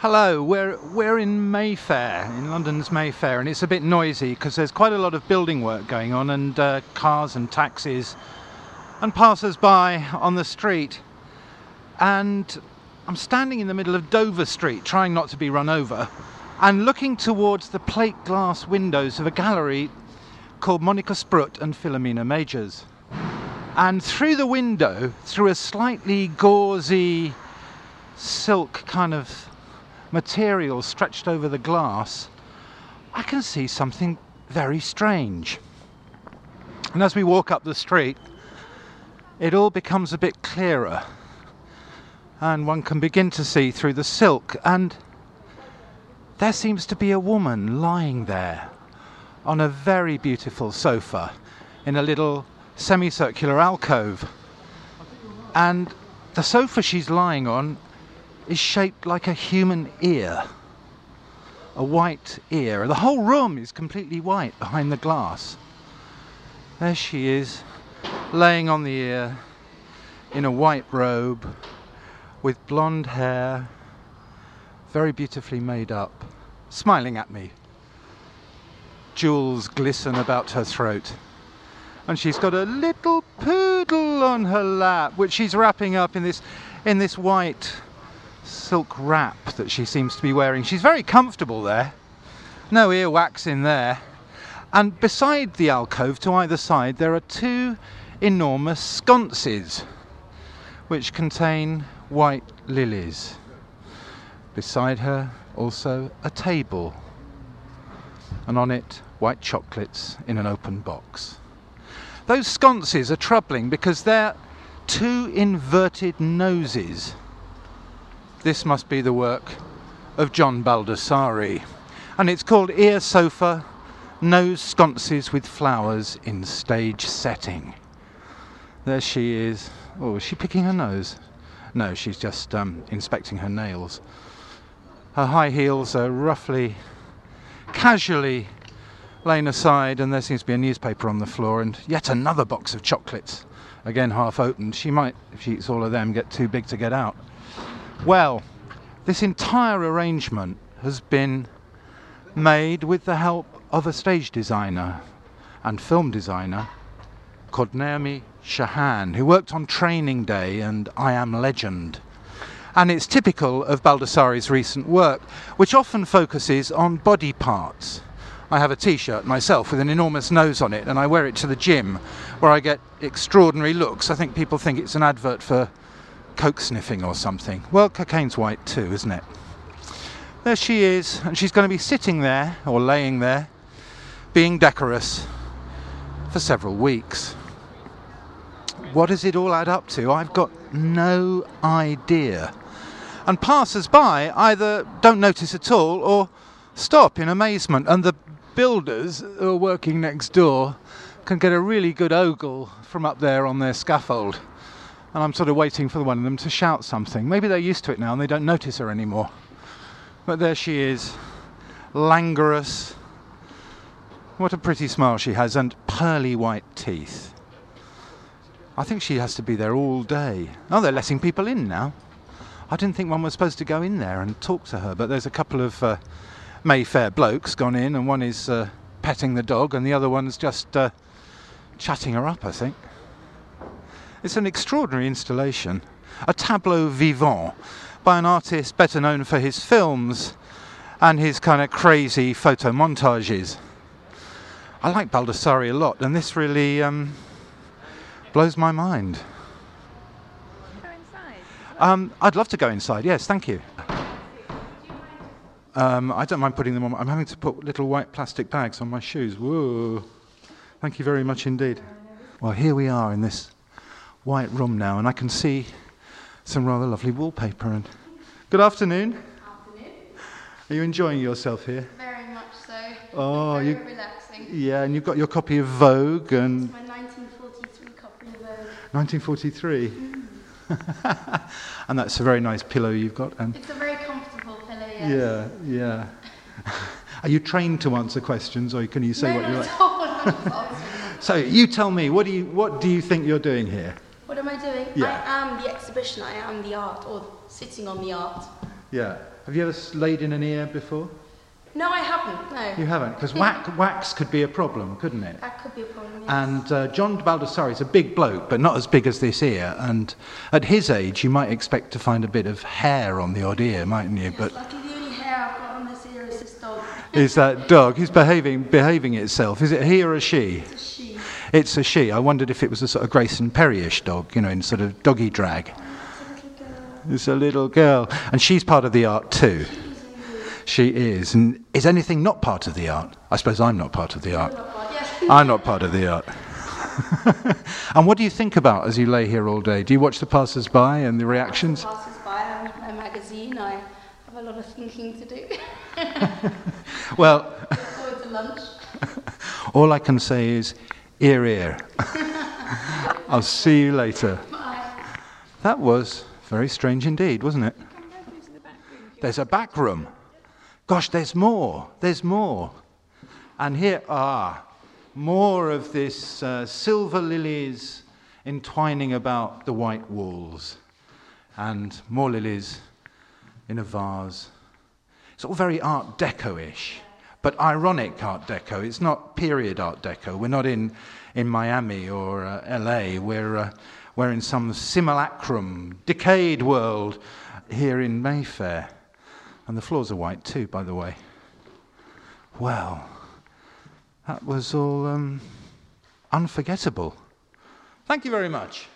Hello, we're, we're in Mayfair, in London's Mayfair, and it's a bit noisy because there's quite a lot of building work going on and uh, cars and taxis and passers by on the street. And I'm standing in the middle of Dover Street, trying not to be run over, and looking towards the plate glass windows of a gallery called Monika Sprüth and Philomena Magers. And through the window, through a slightly gauzy silk kind of material stretched over the glass, I can see something very strange. And as we walk up the street, it all becomes a bit clearer. And one can begin to see through the silk. And there seems to be a woman lying there on a very beautiful sofa in a little semicircular alcove. And the sofa she's lying on is shaped like a human ear. A white ear. The whole room is completely white behind the glass. There she is, laying on the ear in a white robe with blonde hair, very beautifully made up, smiling at me. Jewels glisten about her throat. And she's got a little poodle on her lap, which she's wrapping up in this in this white silk wrap that she seems to be wearing. She's very comfortable there. No earwax in there. And beside the alcove, to either side, there are two enormous sconces which contain white lilies. Beside her, also a table, and on it, white chocolates in an open box. Those sconces are troubling because they're two inverted noses this must be the work of John Baldessari. And it's called Ear Sofa Nose Sconces with Flowers in Stage Setting. There she is. Oh, is she picking her nose? No, she's just um, inspecting her nails. Her high heels are roughly, casually laying aside, and there seems to be a newspaper on the floor and yet another box of chocolates, again half opened. She might, if she eats all of them, get too big to get out. Well, this entire arrangement has been made with the help of a stage designer and film designer called Naomi Shohan, who worked on Training Day and I Am Legend. And it's typical of Baldessari's recent work, which often focuses on body parts. I have a t shirt myself with an enormous nose on it, and I wear it to the gym where I get extraordinary looks. I think people think it's an advert for coke sniffing or something. Well, cocaine's white too, isn't it? There she is, and she's going to be sitting there, or laying there, being decorous for several weeks. What does it all add up to? I've got no idea. And passers by either don't notice at all or stop in amazement, and the builders who are working next door can get a really good ogle from up there on their scaffold and I'm sort of waiting for one of them to shout something. Maybe they're used to it now and they don't notice her anymore. But there she is, languorous. What a pretty smile she has, and pearly white teeth. I think she has to be there all day. Oh, they're letting people in now. I didn't think one was supposed to go in there and talk to her, but there's a couple of uh, Mayfair blokes gone in, and one is uh, petting the dog, and the other one's just uh, chatting her up, I think. It's an extraordinary installation, a tableau vivant by an artist better known for his films and his kind of crazy photo montages. I like Baldessari a lot, and this really um, blows my mind. Um, I'd love to go inside. Yes, thank you. Um, I don't mind putting them on. I'm having to put little white plastic bags on my shoes. Whoa! Thank you very much indeed. Well, here we are in this white room now, and I can see some rather lovely wallpaper. And good afternoon. Afternoon. Are you enjoying yourself here? Very much so. Oh, Very you. relaxing. Yeah, and you've got your copy of Vogue and It's my 1943 copy of Vogue. 1943. Mm. and that's a very nice pillow you've got. And It's a very comfortable pillow, yes. yeah, yeah. Are you trained to answer questions, or can you say no, what you like? So you tell me, what do you what do you think you're doing here? What am I doing? Yeah. I am the exhibition. I am the art, or sitting on the art. Yeah. Have you ever laid in an ear before? No, I haven't. No. You haven't, because wax, wax could be a problem, couldn't it? That could be a problem. Yes. And uh, John Baldessari is a big bloke, but not as big as this ear. And at his age, you might expect to find a bit of hair on the odd ear, mightn't you? But Lucky the only hair I've got on this ear is this dog. is that dog? He's behaving behaving itself. Is it he or a she? It's a she. It's a she. I wondered if it was a sort of Grayson Perry-ish dog, you know, in sort of doggy drag. It's a little girl. It's a little girl, and she's part of the art too. She is. And is anything not part of the art? I suppose I'm not part of the art. Not bad. Yes. I'm not part of the art. and what do you think about as you lay here all day? Do you watch the passers-by and the reactions? Passes by. Read my magazine. I have a lot of thinking to do. Well, forward to lunch. all I can say is ear, ear. I'll see you later. Bye. That was very strange indeed, wasn't it? There's a back room. Gosh, there's more. There's more. And here are more of this uh, silver lilies entwining about the white walls, and more lilies in a vase. It's all very Art Deco ish, but ironic Art Deco. It's not period Art Deco. We're not in, in Miami or uh, LA. We're, uh, we're in some simulacrum, decayed world here in Mayfair. And the floors are white too, by the way. Well, that was all um, unforgettable. Thank you very much.